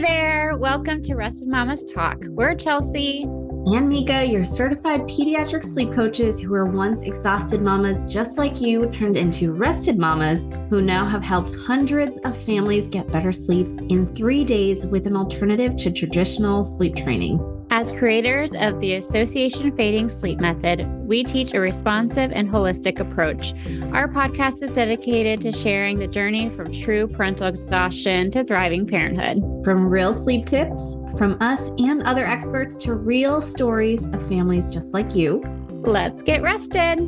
There. Welcome to Rested Mamas Talk. We're Chelsea and Mika, your certified pediatric sleep coaches who were once exhausted mamas just like you turned into rested mamas who now have helped hundreds of families get better sleep in three days with an alternative to traditional sleep training. As creators of the Association Fading Sleep Method, we teach a responsive and holistic approach. Our podcast is dedicated to sharing the journey from true parental exhaustion to thriving parenthood. From real sleep tips from us and other experts to real stories of families just like you. Let's get rested.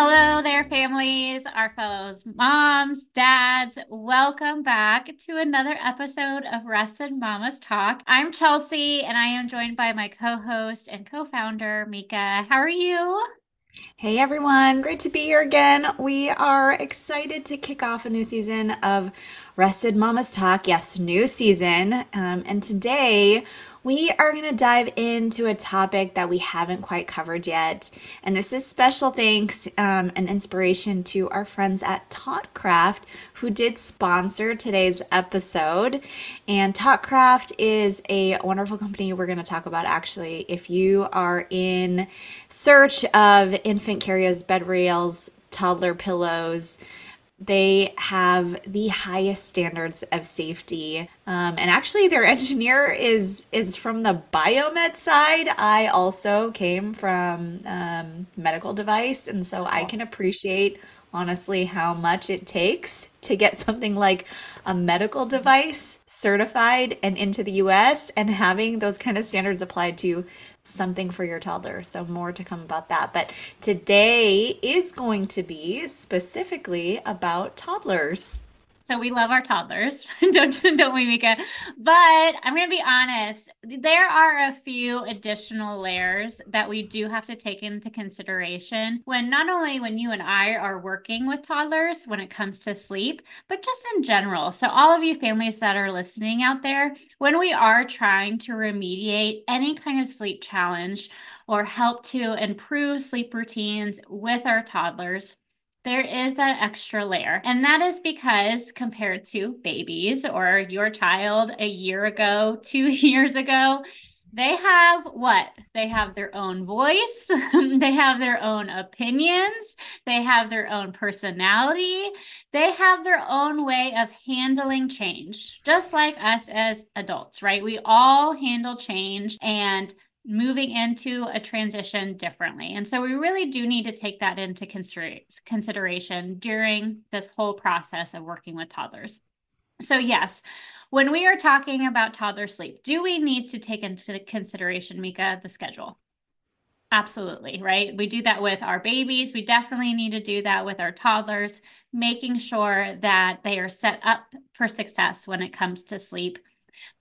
Hello there, families, our fellows, moms, dads. Welcome back to another episode of Rested Mamas Talk. I'm Chelsea, and I am joined by my co host and co founder, Mika. How are you? Hey everyone, great to be here again. We are excited to kick off a new season of Rested Mamas Talk. Yes, new season. Um, and today we are going to dive into a topic that we haven't quite covered yet. And this is special thanks um, and inspiration to our friends at TotCraft who did sponsor today's episode. And TotCraft is a wonderful company we're going to talk about actually. If you are in search of infant carriers, bed rails, toddler pillows, they have the highest standards of safety. Um, and actually their engineer is is from the biomed side. I also came from um, medical device. And so i can appreciate honestly how much it takes to get something like a medical device certified and into the us and having those kind of standards applied to something for your toddler. So, more to come about that. But today is going to be specifically about toddlers. So we love our toddlers, don't don't we, Mika? But I'm going to be honest. There are a few additional layers that we do have to take into consideration when not only when you and I are working with toddlers when it comes to sleep, but just in general. So all of you families that are listening out there, when we are trying to remediate any kind of sleep challenge or help to improve sleep routines with our toddlers there is that extra layer. And that is because compared to babies or your child a year ago, two years ago, they have what? They have their own voice. they have their own opinions. They have their own personality. They have their own way of handling change, just like us as adults, right? We all handle change and moving into a transition differently. And so we really do need to take that into consideration during this whole process of working with toddlers. So, yes, when we are talking about toddler sleep, do we need to take into consideration, Mika, the schedule? Absolutely, right? We do that with our babies. We definitely need to do that with our toddlers, making sure that they are set up for success when it comes to sleep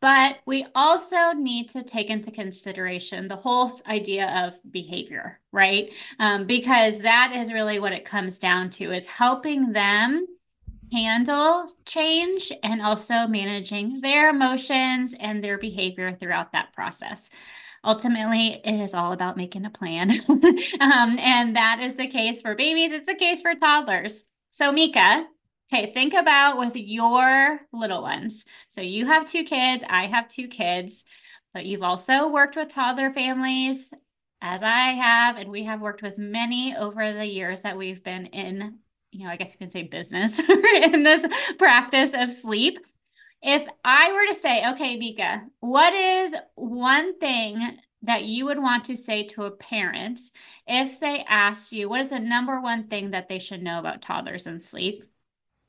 but we also need to take into consideration the whole idea of behavior, right? Um, because that is really what it comes down to is helping them handle change and also managing their emotions and their behavior throughout that process. Ultimately it is all about making a plan. Um, and that is the case for babies. It's the case for toddlers. So mika Okay, think about with your little ones. So you have two kids, I have two kids, but you've also worked with toddler families, as I have, and we have worked with many over the years that we've been in, you know, I guess you can say business in this practice of sleep. If I were to say, okay, Mika, what is one thing that you would want to say to a parent if they ask you, what is the number one thing that they should know about toddlers and sleep?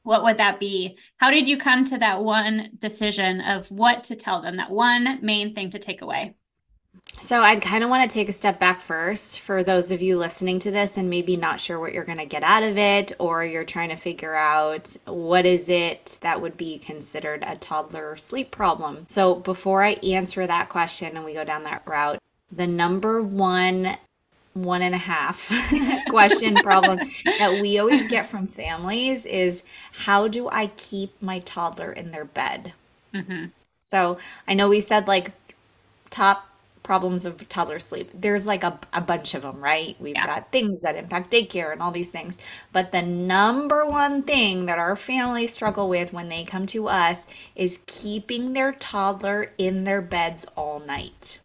What would that be? How did you come to that one decision of what to tell them, that one main thing to take away? So, I'd kind of want to take a step back first for those of you listening to this and maybe not sure what you're going to get out of it, or you're trying to figure out what is it that would be considered a toddler sleep problem. So, before I answer that question and we go down that route, the number one one and a half question problem that we always get from families is how do I keep my toddler in their bed? Mm-hmm. So I know we said like top problems of toddler sleep. There's like a, a bunch of them, right? We've Yeah. got things that impact daycare and all these things. But the number one thing that our families struggle with when they come to us is keeping their toddler in their beds all night.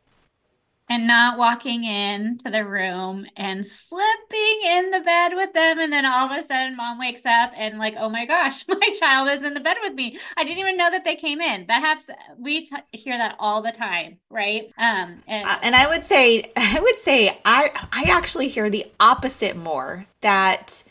And not walking in to the room and slipping in the bed with them. And then all of a sudden mom wakes up and like oh my gosh my child is in the bed with me. I didn't even know that they came in. That we t- hear that all the time right? Um and Uh, and I would say, I would say, I I actually hear the opposite more that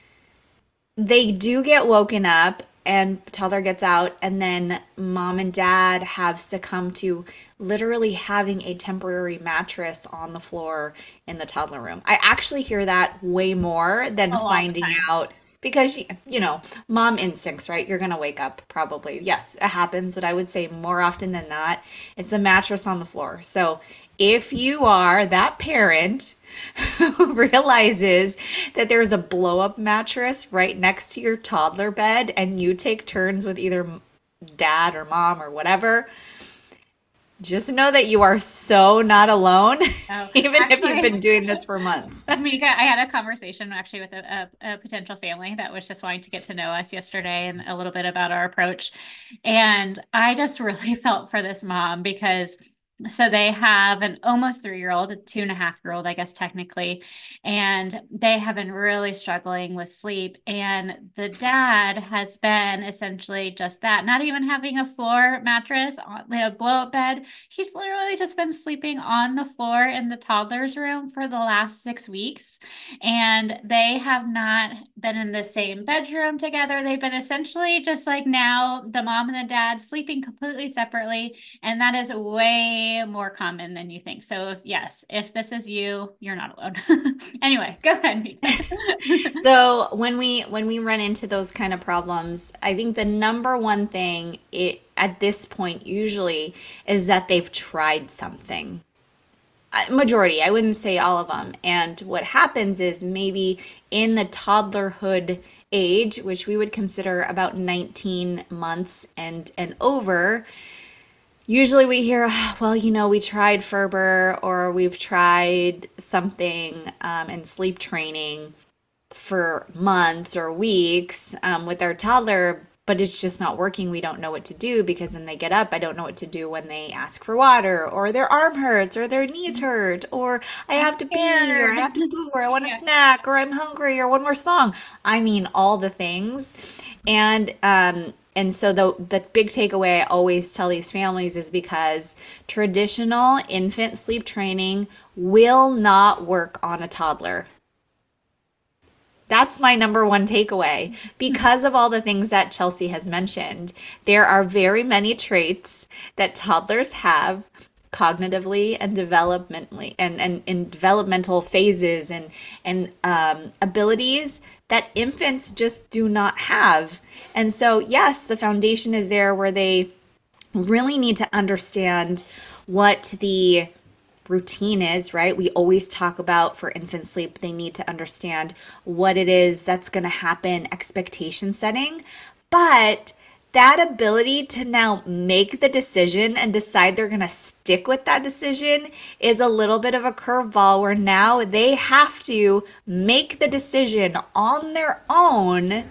they do get woken up and toddler gets out, and then mom and dad have succumbed to literally having a temporary mattress on the floor in the toddler room. I actually hear that way more than the finding out because you, you know, mom instincts, right? You're gonna wake up probably. Yes, it happens, but I would say more often than not, it's a mattress on the floor. So if you are that parent who realizes that there's a blow up mattress right next to your toddler bed and you take turns with either dad or mom or whatever, just know that you are so not alone, oh even if you've been doing this for months. Mika, I had a conversation actually with a, a, a potential family that was just wanting to get to know us yesterday and a little bit about our approach. And I just really felt for this mom because so they have an almost three year old, a two and a half year old, I guess, technically, and they have been really struggling with sleep. And the dad has been essentially just that, not even having a floor mattress, uh, a blow up bed. He's literally just been sleeping on the floor in the toddler's room for the last six weeks. And they have not been in the same bedroom together. They've been essentially just like now the mom and the dad sleeping completely separately. And that is way more common than you think. So, if, yes, if this is you, you're not alone. anyway, go ahead. So when we when we run into those kind of problems, I think the number one thing it at this point usually is that they've tried something. Uh, Majority, I wouldn't say all of them. And what happens is maybe in the toddlerhood age, which we would consider about 19 months and and over, Usually we hear, "Ah, well, you know, we tried Ferber or we've tried something um, in sleep training for months or weeks um, with our toddler, but it's just not working. We don't know what to do because then they get up. I don't know what to do when they ask for water or their arm hurts or their knees hurt or I have to pee or I have to poo or I want a snack or I'm hungry or one more song. I mean, all the things. And um, and so the the big takeaway I always tell these families is because traditional infant sleep training will not work on a toddler. That's my number one takeaway. Because of all the things that Chelsea has mentioned, there are very many traits that toddlers have cognitively and developmentally and, and in developmental phases and and um, abilities that infants just do not have. And so yes, the foundation is there where they really need to understand what the routine is, right? We always talk about for infant sleep, they need to understand what it is that's going to happen, expectation setting. But that ability to now make the decision and decide they're going to stick with that decision is a little bit of a curveball where now they have to make the decision on their own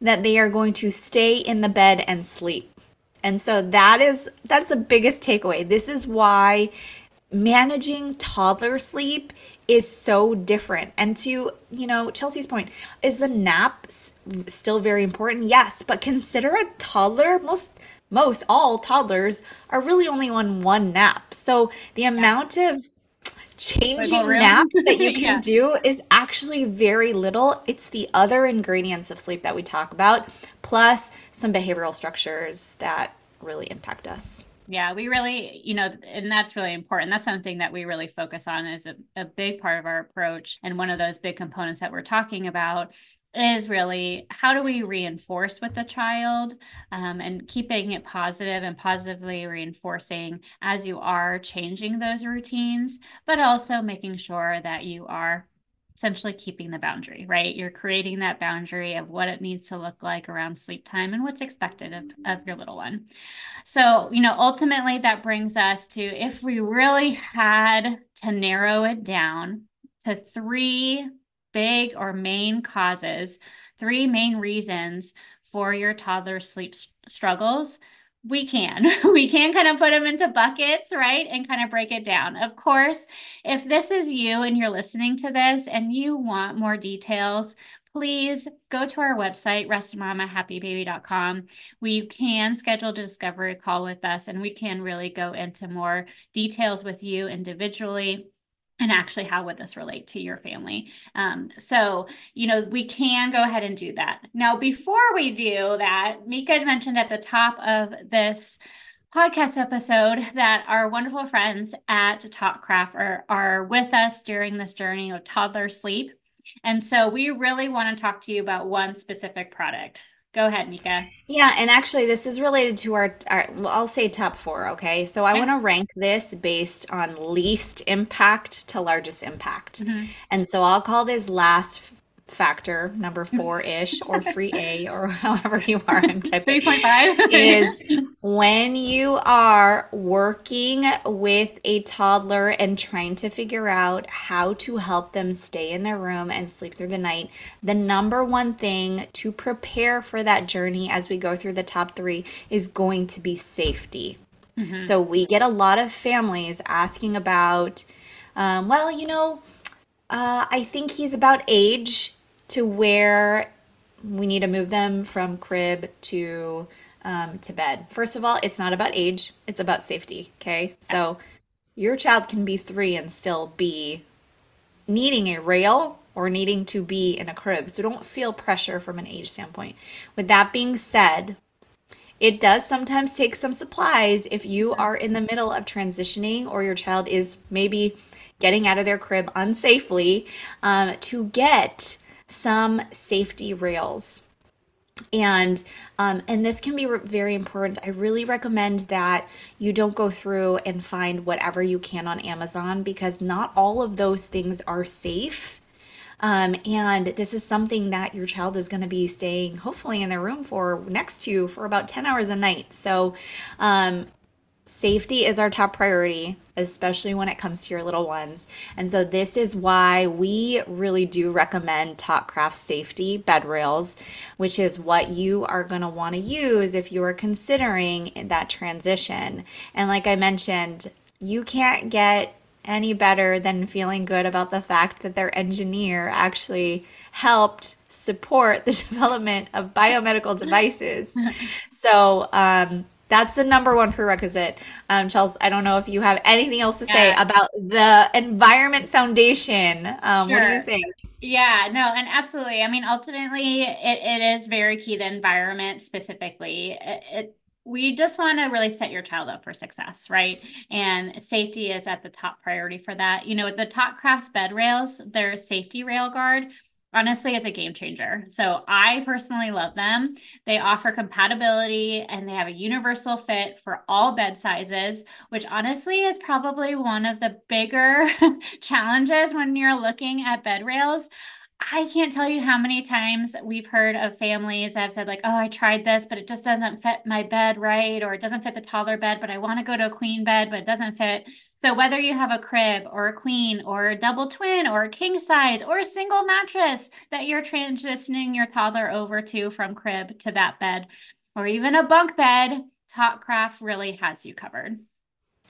that they are going to stay in the bed and sleep. And so that is that's the biggest takeaway. This is why managing toddler sleep is so different. And to, you know, Chelsea's point, is the nap s- still very important? Yes, but consider a toddler, most most all toddlers are really only on one nap. So the amount of changing naps that you can Yeah. do is actually very little. It's the other ingredients of sleep that we talk about, plus some behavioral structures that really impact us. Yeah, we really, you know, and that's really important. That's something that we really focus on as a, a big part of our approach. And one of those big components that we're talking about is really how do we reinforce with the child um, and keeping it positive and positively reinforcing as you are changing those routines, but also making sure that you are essentially keeping the boundary, right? You're creating that boundary of what it needs to look like around sleep time and what's expected of, mm-hmm. of your little one. So, you know, ultimately that brings us to if we really had to narrow it down to three big or main causes, three main reasons for your toddler's sleep struggles, we can. We can kind of put them into buckets, right? And kind of break it down. Of course, if this is you and you're listening to this and you want more details, please go to our website, restedmamahappybaby.com. We can schedule a discovery call with us and we can really go into more details with you individually and actually how would this relate to your family? Um, so you know we can go ahead and do that. Now before we do that mika mentioned at the top of this podcast episode that our wonderful friends at TotCraft are, are with us during this journey of toddler sleep. And so we really want to talk to you about one specific product Go ahead, Mika. Yeah, and actually, this is related to our, our I'll say top four, okay? So I Okay. want to rank this based on least impact to largest impact. hmm And so I'll call this last factor number four-ish or 3A or however you are in type it, 3.5. is when you are working with a toddler and trying to figure out how to help them stay in their room and sleep through the night, the number one thing to prepare for that journey as we go through the top three is going to be safety. Mhm. So we get a lot of families asking about, um, well, you know, uh, I think he's about age to where we need to move them from crib to um, to bed. First of all, it's not about age; it's about safety. Okay, so your child can be three and still be needing a rail or needing to be in a crib. So don't feel pressure from an age standpoint. With that being said, it does sometimes take some supplies if you are in the middle of transitioning or your child is maybe getting out of their crib unsafely um, to get some safety rails. And um, and this can be re- very important. I really recommend that you don't go through and find whatever you can on Amazon because not all of those things are safe. Um, and this is something that your child is going to be staying hopefully in their room for next to you for about 10 hours a night. So, um, Safety is our top priority, especially when it comes to your little ones. And so, this is why we really do recommend TotCraft Safety bed rails, which is what you are going to want to use if you are considering that transition. And, like I mentioned, you can't get any better than feeling good about the fact that their engineer actually helped support the development of biomedical devices. So, um, that's the number one prerequisite. Um, Chelsea, I don't know if you have anything else to say about the Environment Foundation. Um, what do you think? Yeah, no, and absolutely. I mean, ultimately, it, it is very key, the environment specifically. It, it we just want to really set your child up for success, right? And safety is at the top priority for that. You know, the TotCraft's bed rails, their safety rail guard, honestly, it's a game changer. So I personally love them. They offer compatibility and they have a universal fit for all bed sizes, which honestly is probably one of the bigger challenges when you're looking at bed rails. I can't tell you how many times we've heard of families that have said, like, oh, I tried this, but it just doesn't fit my bed right, or it doesn't fit the taller bed, but I want to go to a queen bed, but it doesn't fit. So, whether you have a crib or a queen or a double twin or a king size or a single mattress that you're transitioning your toddler over to from crib to that bed, or even a bunk bed, TotCraft really has you covered.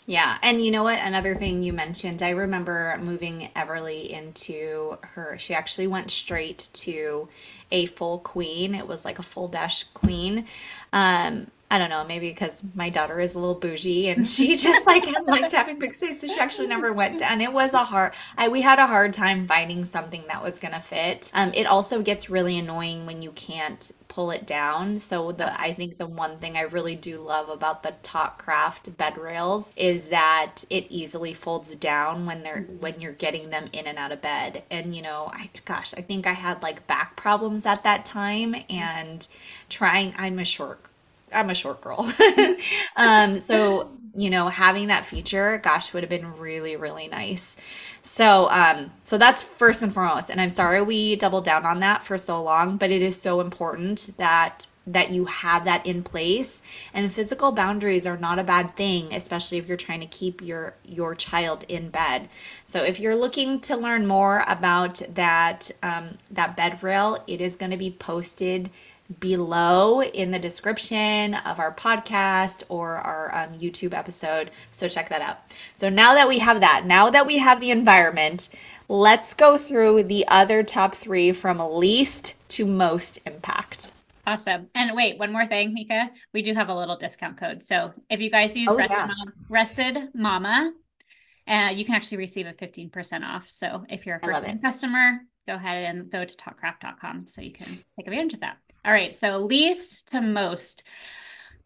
Yeah, and you know what? Another thing you mentioned, I remember moving Everly into her. She actually went straight to a full queen. It was like a full dash queen. Um, I don't know, maybe because my daughter is a little bougie and she just like liked having big space, so she actually never went. And it was a hard. I we had a hard time finding something that was gonna fit. Um, it also gets really annoying when you can't pull it down. So the I think the one thing I really do love about the TotCraft bed rails is that it easily folds down when they're when you're getting them in and out of bed. And you know, I gosh, I think I had like back problems at that time and trying I'm a short I'm a short girl. um, so you know, having that feature, gosh, would have been really, really nice. So, um, so that's first and foremost. And I'm sorry we doubled down on that for so long, but it is so important that that you have that in place and physical boundaries are not a bad thing especially if you're trying to keep your your child in bed so if you're looking to learn more about that um, that bed rail it is going to be posted below in the description of our podcast or our um, YouTube episode. So check that out. So now that we have that, now that we have the environment, let's go through the other top three from least to most impact. Awesome. And wait, one more thing, Mika. We do have a little discount code. So if you guys use oh, Rested, yeah. Mama, Rested Mama, uh, you can actually receive a 15% off. So if you're a first time customer, go ahead and go to totcraft.com so you can take advantage of that. All right, so least to most.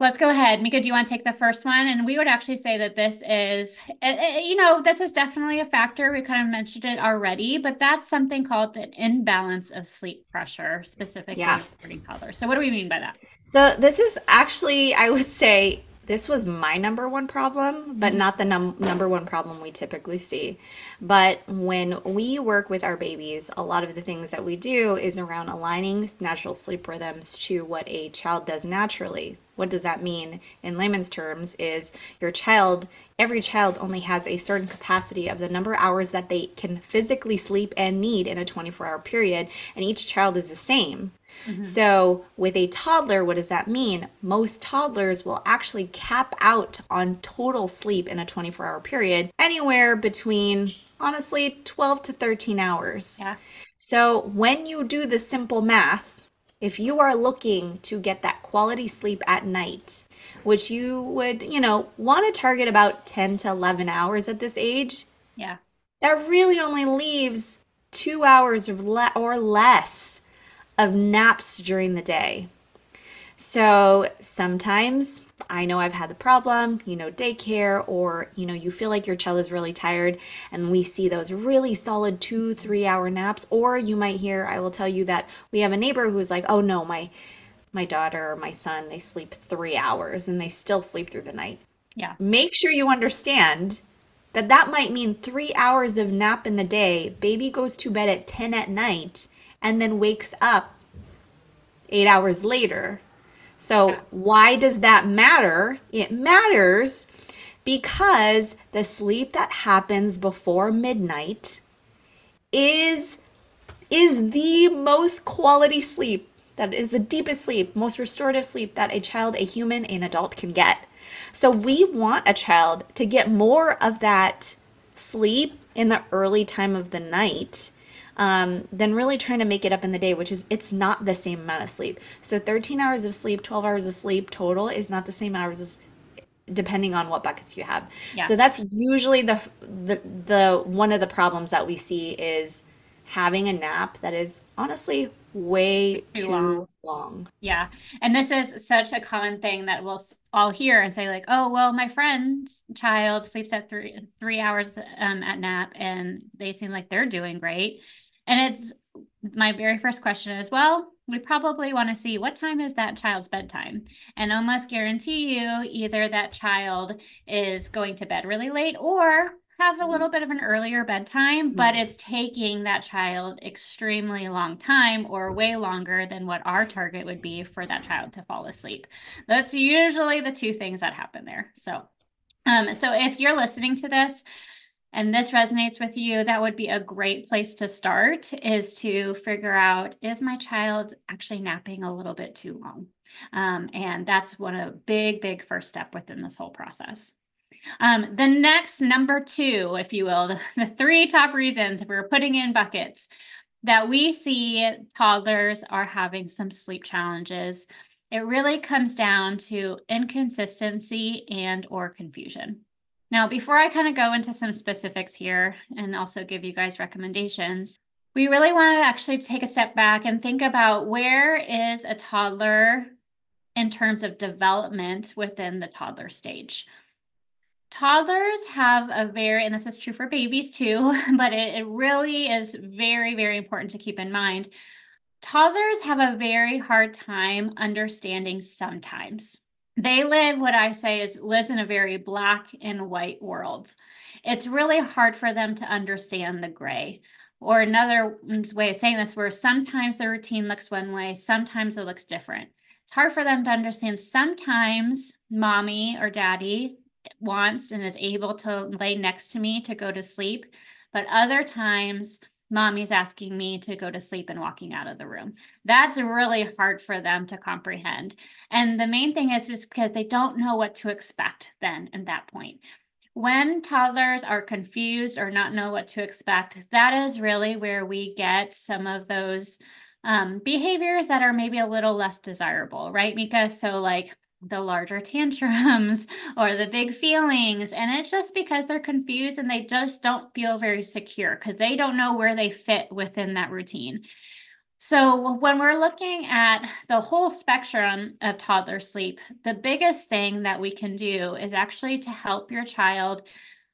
Let's go ahead. Mika, do you want to take the first one? And we would actually say that this is, eh, eh, you know, this is definitely a factor. We kind of mentioned it already, but that's something called the imbalance of sleep pressure, specifically yeah. toddlers. So, what do we mean by that? So, this is actually, I would say, this was my number one problem, but mm-hmm. not the num- number one problem we typically see. But when we work with our babies, a lot of the things that we do is around aligning natural sleep rhythms to what a child does naturally. What does that mean in layman's terms? Is your child, every child only has a certain capacity of the number of hours that they can physically sleep and need in a 24 hour period, and each child is the same. Mm-hmm. So, with a toddler, what does that mean? Most toddlers will actually cap out on total sleep in a 24 hour period, anywhere between, honestly, 12 to 13 hours. Yeah. So, when you do the simple math, if you are looking to get that quality sleep at night, which you would, you know, want to target about 10 to 11 hours at this age, yeah. That really only leaves 2 hours or less of naps during the day. So sometimes I know I've had the problem, you know, daycare, or you know, you feel like your child is really tired, and we see those really solid two, three hour naps. Or you might hear, I will tell you that we have a neighbor who's like, oh no, my my daughter or my son, they sleep three hours and they still sleep through the night. Yeah. Make sure you understand that that might mean three hours of nap in the day. Baby goes to bed at 10 at night and then wakes up eight hours later. So, why does that matter? It matters because the sleep that happens before midnight is is the most quality sleep that is the deepest sleep most restorative sleep that a child a human an adult can get so we want a child to get more of that sleep in the early time of the night um, than really trying to make it up in the day, which is it's not the same amount of sleep. So 13 hours of sleep, 12 hours of sleep total is not the same hours as depending on what buckets you have. Yeah. So that's usually the the the one of the problems that we see is having a nap that is honestly way too, too long. long. Yeah. And this is such a common thing that we'll all hear and say like, "Oh, well, my friend's child sleeps at 3 3 hours um, at nap and they seem like they're doing great." And it's my very first question as well, we probably want to see what time is that child's bedtime. And almost guarantee you either that child is going to bed really late or have a little bit of an earlier bedtime, mm-hmm. but it's taking that child extremely long time or way longer than what our target would be for that child to fall asleep. That's usually the two things that happen there. So, um, so if you're listening to this, and this resonates with you, that would be a great place to start is to figure out is my child actually napping a little bit too long? Um, and that's one a big, big first step within this whole process. Um, the next number two, if you will, the, the three top reasons if we're putting in buckets that we see toddlers are having some sleep challenges, it really comes down to inconsistency and or confusion. Now, before I kind of go into some specifics here and also give you guys recommendations, we really want to actually take a step back and think about where is a toddler in terms of development within the toddler stage. Toddlers have a very, and this is true for babies too, but it, it really is very, very important to keep in mind. Toddlers have a very hard time understanding sometimes. They live what I say is lives in a very black and white world. It's really hard for them to understand the gray. Or another mm, way of saying this, where sometimes the routine looks one way, sometimes it looks different. It's hard for them to understand. Sometimes mommy or daddy wants and is able to lay next to me to go to sleep. But other times, mommy's asking me to go to sleep and walking out of the room. That's really hard for them to comprehend. And the main thing is just because they don't know what to expect then at that point. When toddlers are confused or not know what to expect, that is really where we get some of those um, behaviors that are maybe a little less desirable, right, Mika? So, like the larger tantrums or the big feelings. And it's just because they're confused and they just don't feel very secure because they don't know where they fit within that routine. So, when we're looking at the whole spectrum of toddler sleep, the biggest thing that we can do is actually to help your child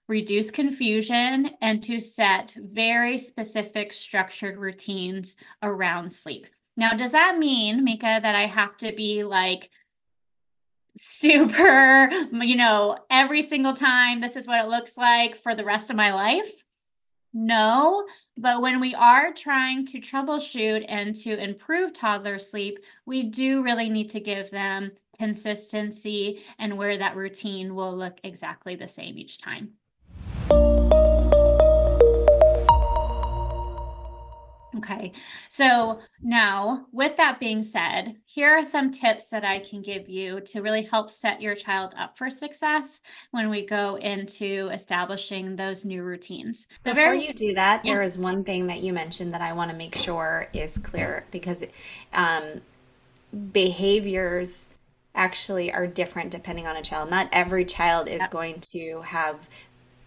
reduce confusion and to set very specific structured routines around sleep. Now, does that mean, Mika, that I have to be like super, you know, every single time this is what it looks like for the rest of my life? No, but when we are trying to troubleshoot and to improve toddler sleep, we do really need to give them consistency and where that routine will look exactly the same each time. Okay, so now with that being said, here are some tips that I can give you to really help set your child up for success when we go into establishing those new routines. The Before very, you do that, yeah. there is one thing that you mentioned that I want to make sure is clear because um, behaviors actually are different depending on a child. Not every child is going to have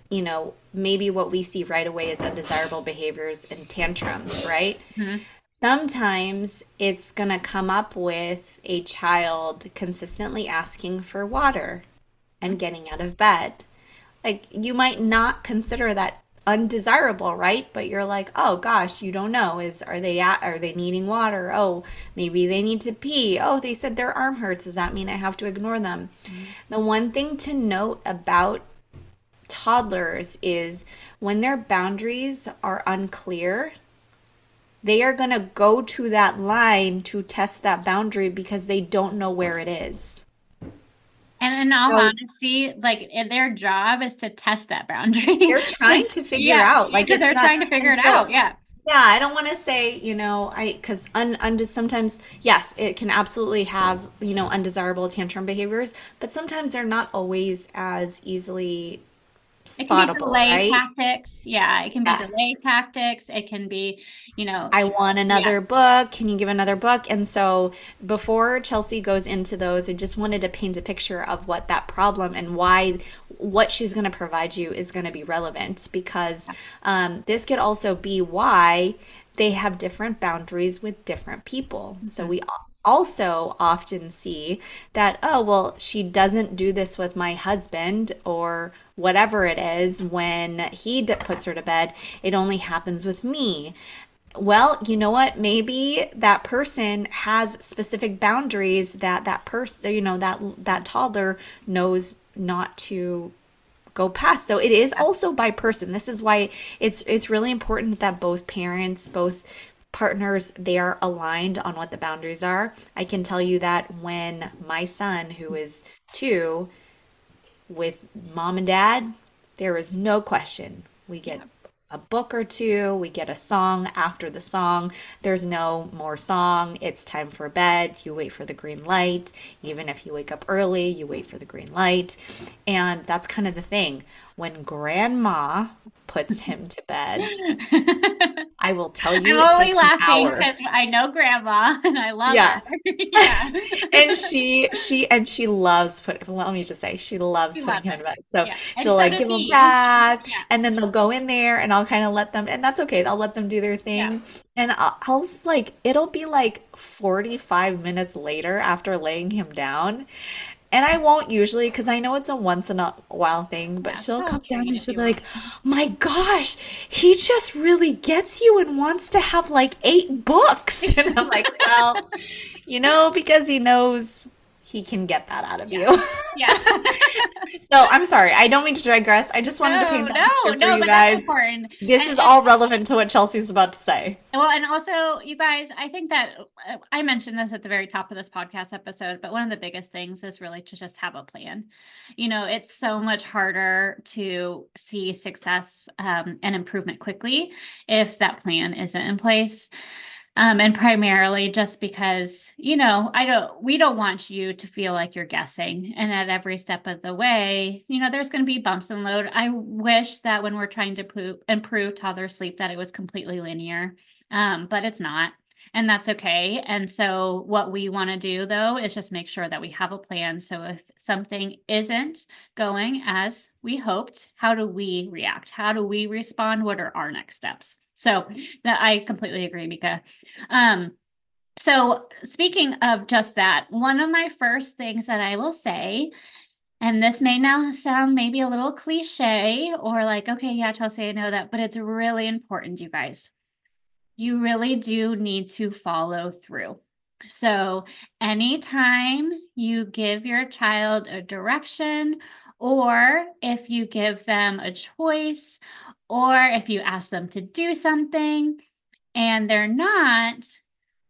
you know, maybe what we see right away is undesirable behaviors and tantrums, right? Mm-hmm. Sometimes it's going to come up with a child consistently asking for water and getting out of bed. Like you might not consider that undesirable, right? But you're like, "Oh gosh, you don't know. Is are they at, are they needing water? Oh, maybe they need to pee. Oh, they said their arm hurts. Does that mean I have to ignore them?" Mm-hmm. The one thing to note about toddlers is when their boundaries are unclear, they are going to go to that line to test that boundary because they don't know where it is. And in all so, honesty, like their job is to test that boundary. They're trying to figure yeah, out. Like they're not, trying to figure it so, out. Yeah. Yeah, I don't want to say, you know, I because un, un, sometimes yes, it can absolutely have you know undesirable tantrum behaviors, but sometimes they're not always as easily be delay right? tactics. Yeah, it can be yes. delay tactics. It can be, you know, I want another yeah. book. Can you give another book? And so before Chelsea goes into those, I just wanted to paint a picture of what that problem and why what she's going to provide you is going to be relevant because um, this could also be why they have different boundaries with different people. Mm-hmm. So we also often see that, oh, well, she doesn't do this with my husband or whatever it is when he d- puts her to bed. It only happens with me. Well, you know what? Maybe that person has specific boundaries that that person, you know, that that toddler knows not to go past. So it is also by person. This is why it's it's really important that both parents, both partners they are aligned on what the boundaries are. I can tell you that when my son who is 2 with mom and dad, there is no question. We get a book or two, we get a song after the song. There's no more song. It's time for bed. You wait for the green light. Even if you wake up early, you wait for the green light. And that's kind of the thing. When grandma puts him to bed. I will tell you. I'm only laughing because I know grandma and I love yeah. her. yeah. and she she and she loves put let me just say she loves she putting him to bed. So yeah. she'll so like give him a bath yeah. and then they'll go in there and I'll kind of let them and that's okay. I'll let them do their thing. And I'll, I'll like it'll be like 45 minutes later after laying him down and I won't usually because I know it's a once in a while thing, but she'll come down and she'll be like, My gosh, he just really gets you and wants to have like eight books. And I'm like, Well, you know, because he knows he can get that out of Yeah. you. Yeah. so I'm sorry. I don't mean to digress. I just wanted to paint that no, picture for no, you but that's guys. important. This And- is all relevant to what Chelsea's about to say. Well, and also, you guys, I think that uh, I mentioned this at the very top of this podcast episode, but one of the biggest things is really to just have a plan. You know, it's so much harder to see success um, and improvement quickly if that plan isn't in place. Um, and primarily just because, you know, I don't, we don't want you to feel like you're guessing. And at every step of the way, you know, there's going to be bumps and load. I wish that when we're trying to improve, toddler sleep, that it was completely linear, um, but it's not. And that's okay. And so, what we want to do though is just make sure that we have a plan. So, if something isn't going as we hoped, how do we react? How do we respond? What are our next steps? So, that I completely agree, Mika. Um, so, speaking of just that, one of my first things that I will say, and this may now sound maybe a little cliche or like, okay, yeah, Chelsea, I know that, but it's really important, you guys. You really do need to follow through. So, anytime you give your child a direction, or if you give them a choice, or if you ask them to do something and they're not,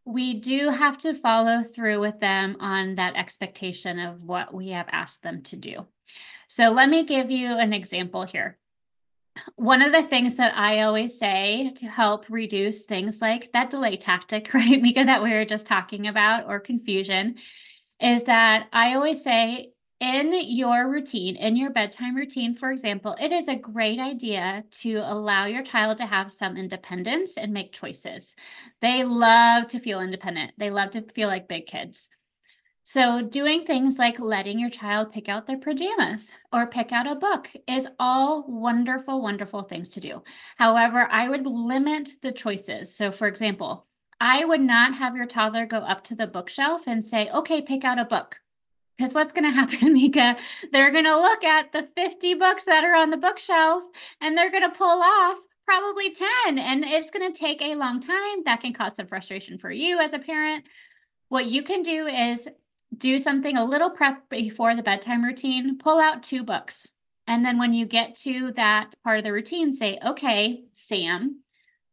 we do have to follow through with them on that expectation of what we have asked them to do. So let me give you an example here. One of the things that I always say to help reduce things like that delay tactic, right, Mika, that we were just talking about, or confusion, is that I always say in your routine, in your bedtime routine, for example, it is a great idea to allow your child to have some independence and make choices. They love to feel independent, they love to feel like big kids. So, doing things like letting your child pick out their pajamas or pick out a book is all wonderful, wonderful things to do. However, I would limit the choices. So, for example, I would not have your toddler go up to the bookshelf and say, okay, pick out a book. Because what's going to happen, Mika? They're going to look at the 50 books that are on the bookshelf and they're going to pull off probably 10. And it's going to take a long time. That can cause some frustration for you as a parent. What you can do is do something a little prep before the bedtime routine, pull out two books. And then when you get to that part of the routine, say, okay, Sam,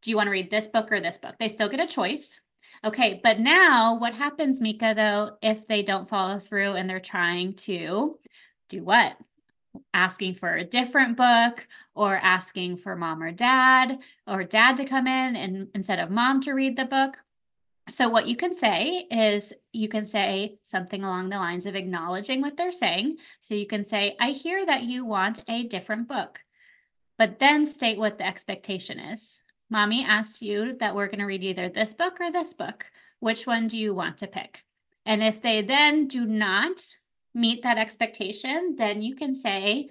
do you want to read this book or this book? They still get a choice. Okay, but now what happens, Mika, though, if they don't follow through and they're trying to do what? Asking for a different book or asking for mom or dad or dad to come in and instead of mom to read the book. So, what you can say is you can say something along the lines of acknowledging what they're saying. So, you can say, I hear that you want a different book, but then state what the expectation is. Mommy asked you that we're going to read either this book or this book. Which one do you want to pick? And if they then do not meet that expectation, then you can say,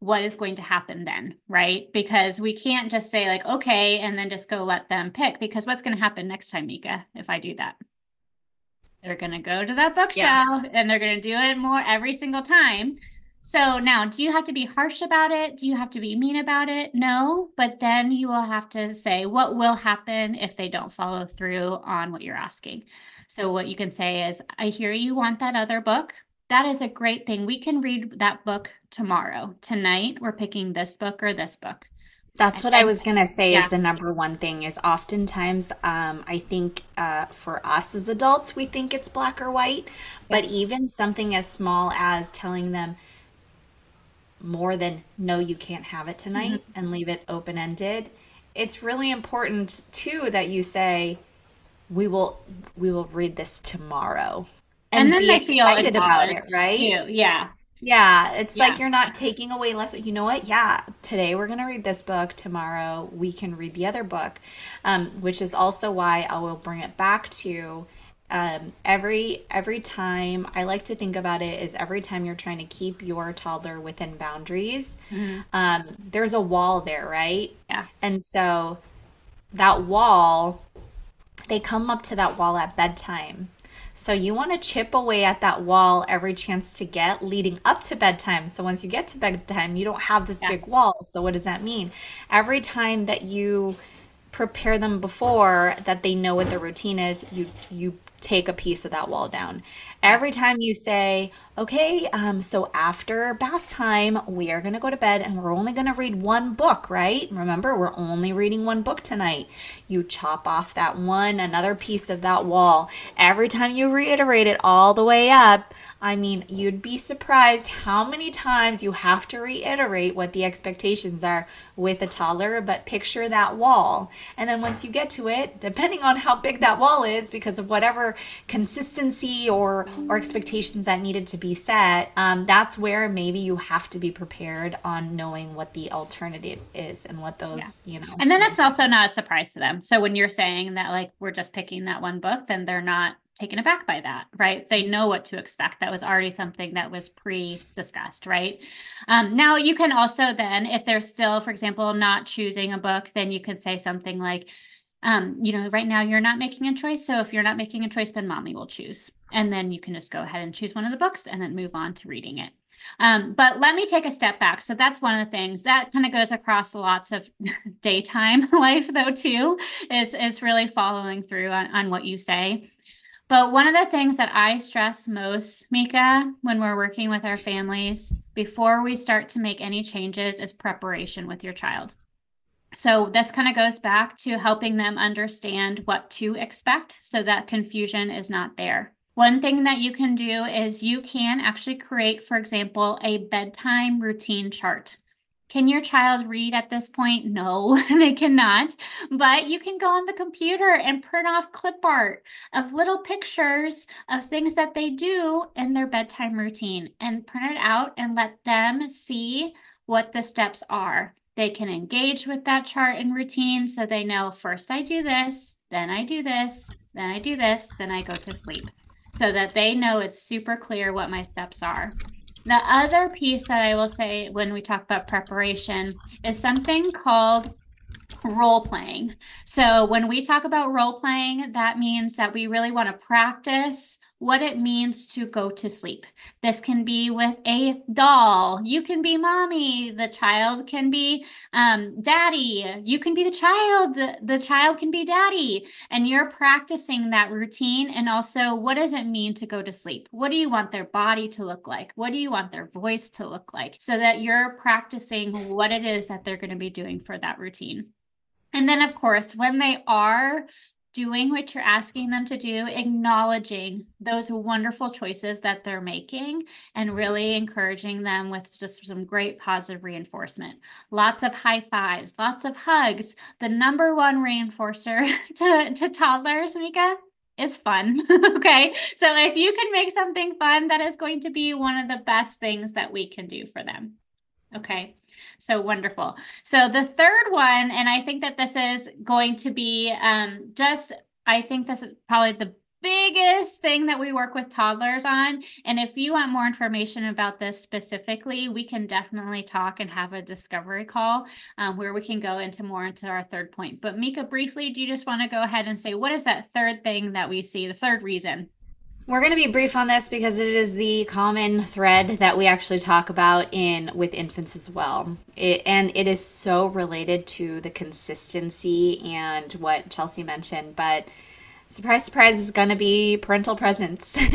what is going to happen then, right? Because we can't just say, like, okay, and then just go let them pick. Because what's going to happen next time, Mika, if I do that? They're going to go to that bookshelf Yeah. and they're going to do it more every single time. So now, do you have to be harsh about it? Do you have to be mean about it? No, but then you will have to say what will happen if they don't follow through on what you're asking. So, what you can say is, I hear you want that other book. That is a great thing. We can read that book tomorrow. Tonight, we're picking this book or this book. That's what I was gonna say yeah. is the number one thing is oftentimes um, I think uh, for us as adults we think it's black or white, but even something as small as telling them more than no you can't have it tonight Mm-hmm. and leave it open ended. It's really important too that you say we will we will read this tomorrow And, then be they feel excited about it, right? too. Yeah. Yeah, it's like you're not taking away less. You know what? Yeah, today we're going to read this book. Tomorrow we can read the other book, um, which is also why I will bring it back to um, every every time. I like to think about it is every time you're trying to keep your toddler within boundaries, um, there's a wall there, right? Yeah. And so that wall, they come up to that wall at bedtime. So you want to chip away at that wall every chance to get leading up to bedtime. So once you get to bedtime, you don't have this Yeah. big wall. So what does that mean? Every time that you prepare them before that they know what the routine is, you you take a piece of that wall down. Every time you say, okay, um, so after bath time, we are going to go to bed and we're only going to read one book, right? Remember, we're only reading one book tonight. You chop off that one, another piece of that wall. Every time you reiterate it all the way up, I mean, you'd be surprised how many times you have to reiterate what the expectations are with a toddler, but picture that wall. And then once you get to it, depending on how big that wall is, because of whatever consistency or, or expectations that needed to be set, um, that's where maybe you have to be prepared on knowing what the alternative is and what those, yeah. you know. And then it's also not a surprise to them. So when you're saying that, like, we're just picking that one book, then they're not taken aback by that, right? They know what to expect. That was already something that was pre discussed, right? Um, now, you can also then, if they're still, for example, not choosing a book, then you could say something like, um, you know, right now you're not making a choice. So if you're not making a choice, then mommy will choose. And then you can just go ahead and choose one of the books and then move on to reading it. Um, but let me take a step back. So that's one of the things that kind of goes across lots of daytime life, though, too, is is really following through on, on what you say. But one of the things that I stress most, Mika, when we're working with our families before we start to make any changes is preparation with your child. So, this kind of goes back to helping them understand what to expect so that confusion is not there. One thing that you can do is you can actually create, for example, a bedtime routine chart. Can your child read at this point? No, they cannot. But you can go on the computer and print off clip art of little pictures of things that they do in their bedtime routine and print it out and let them see what the steps are. They can engage with that chart and routine so they know first I do this, then I do this, then I do this, then I go to sleep so that they know it's super clear what my steps are. The other piece that I will say when we talk about preparation is something called role playing. So when we talk about role playing, that means that we really want to practice what it means to go to sleep. This can be with a doll. You can be mommy. The child can be um, daddy. You can be the child. The, the child can be daddy. And you're practicing that routine. And also, what does it mean to go to sleep? What do you want their body to look like? What do you want their voice to look like? So that you're practicing what it is that they're going to be doing for that routine. And then, of course, when they are doing what you're asking them to do, acknowledging those wonderful choices that they're making, and really encouraging them with just some great positive reinforcement. Lots of high fives, lots of hugs. The number one reinforcer to, to toddlers, Mika, is fun. okay. So if you can make something fun, that is going to be one of the best things that we can do for them. Okay. So wonderful. So the third one, and I think that this is going to be um, just, I think this is probably the biggest thing that we work with toddlers on. And if you want more information about this specifically, we can definitely talk and have a discovery call um, where we can go into more into our third point. But Mika, briefly, do you just want to go ahead and say what is that third thing that we see, the third reason? We're going to be brief on this because it is the common thread that we actually talk about in with infants as well. It, and it is so related to the consistency and what Chelsea mentioned, but surprise surprise is going to be parental presence.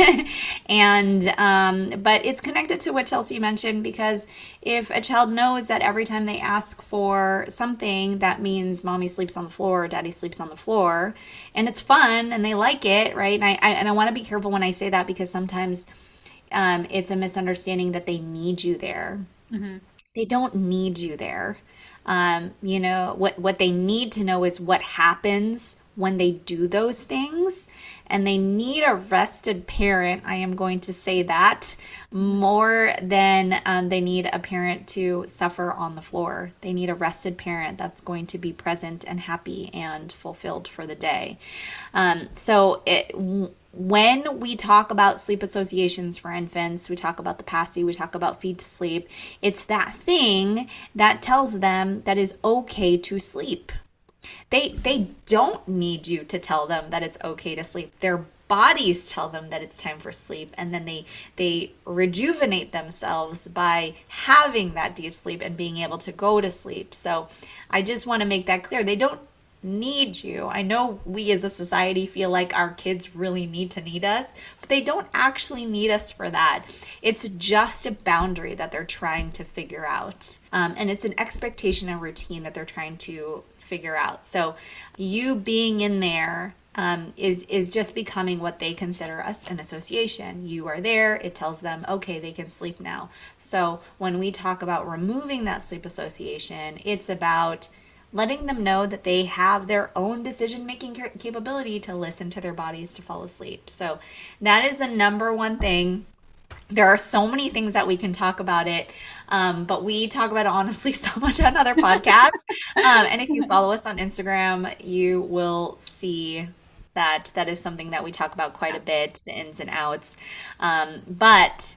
And um, but it's connected to what chelsea mentioned because if a child knows that every time they ask for something that means mommy sleeps on the floor or daddy sleeps on the floor and it's fun and they like it right? And i, I and i want to be careful when i say that because sometimes um, it's a misunderstanding that they need you there. Mm-hmm. they don't need you there um, you know what what they need to know is what happens when they do those things. And they need a rested parent i am going to say that more than um, they need a parent to suffer on the floor. They need a rested parent that's going to be present and happy and fulfilled for the day. Um, so it, when we talk about sleep associations for infants, we talk about the paci, we talk about feed to sleep, it's that thing that tells them that is okay to sleep. They they don't need you to tell them that it's okay to sleep. Their bodies tell them that it's time for sleep and then they they rejuvenate themselves by having that deep sleep and being able to go to sleep. So I just want to make that clear. They don't need you. I know we as a society feel like our kids really need to need us, but they don't actually need us for that. It's just a boundary that they're trying to figure out. Um, and it's an expectation and routine that they're trying to figure out. So you being in there um, is is just becoming what they consider us an association. You are there. It tells them, okay, they can sleep now. So when we talk about removing that sleep association, it's about letting them know that they have their own decision making capability to listen to their bodies to fall asleep. So that is the number one thing. There are so many things that we can talk about it, um, but we talk about it honestly so much on other podcasts. um, and if you follow us on Instagram, you will see that that is something that we talk about quite a bit the ins and outs um, but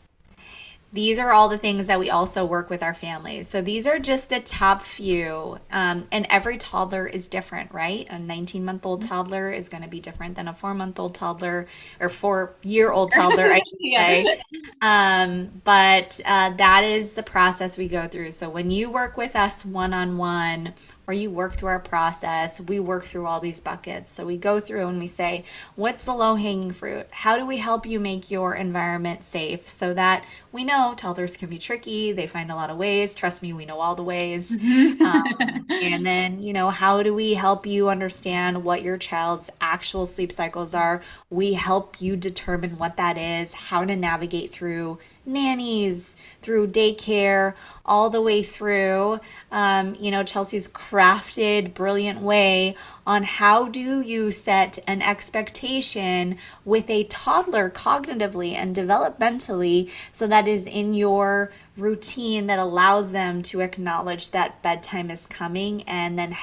these are all the things that we also work with our families. So these are just the top few. Um, and every toddler is different, right? A 19 month old mm-hmm. toddler is going to be different than a four month old toddler or four year old toddler, I should say. Um, but uh, that is the process we go through. So when you work with us one on one, or you work through our process, we work through all these buckets. So we go through and we say, what's the low hanging fruit? How do we help you make your environment safe so that we know toddlers can be tricky. They find a lot of ways. Trust me, we know all the ways. um, and then, you know, how do we help you understand what your child's actual sleep cycles are? We help you determine what that is, how to navigate through nannies, through daycare, all the way through, um, you know, Chelsea's crafted, brilliant way on how do you set an expectation with a toddler cognitively and developmentally so that is in your routine that allows them to acknowledge that bedtime is coming and then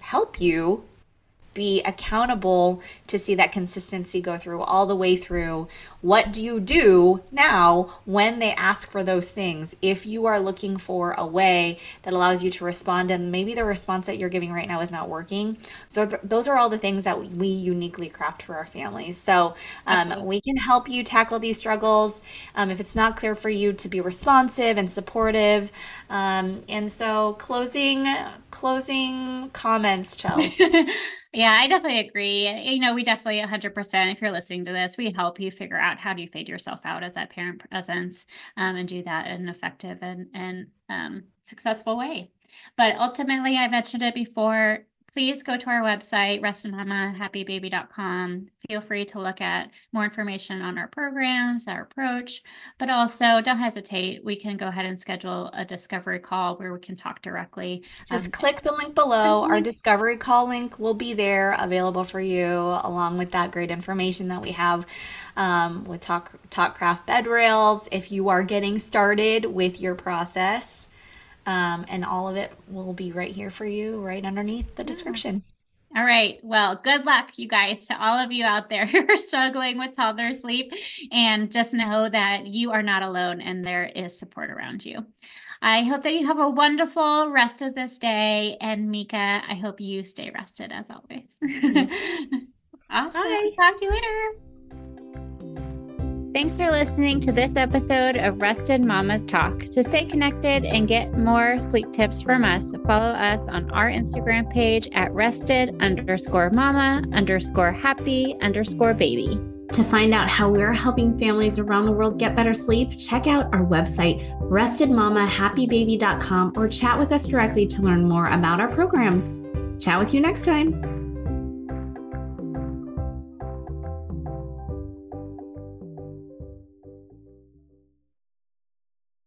help you be accountable to see that consistency go through all the way through. What do you do now when they ask for those things? If you are looking for a way that allows you to respond, and maybe the response that you're giving right now is not working. So, th- those are all the things that we uniquely craft for our families. So, um, we can help you tackle these struggles. Um, if it's not clear for you to be responsive and supportive. Um, and so, closing, closing comments, Chelsea. Yeah, I definitely agree. You know, we definitely 100%, if you're listening to this, we help you figure out how do you fade yourself out as that parent presence um, and do that in an effective and, and um, successful way. But ultimately, I mentioned it before, please go to our website, restedmamahappybaby.com. Feel free to look at more information on our programs, our approach, but also don't hesitate. We can go ahead and schedule a discovery call where we can talk directly. Just um, click the link below. Our discovery call link will be there available for you, along with that great information that we have um, with Tot, Talk Craft Bed Rails. If you are getting started with your process, um, and all of it will be right here for you, right underneath the description. All right. Well, good luck, you guys, to all of you out there who are struggling with toddler sleep. And just know that you are not alone and there is support around you. I hope that you have a wonderful rest of this day. And Mika, I hope you stay rested as always. awesome. Bye. Talk to you later. Thanks for listening to this episode of Rested Mamas Talk. To stay connected and get more sleep tips from us, follow us on our Instagram page at rested underscore mama underscore happy underscore baby. To find out how we're helping families around the world get better sleep, check out our website, restedmamahappybaby.com, or chat with us directly to learn more about our programs. Chat with you next time.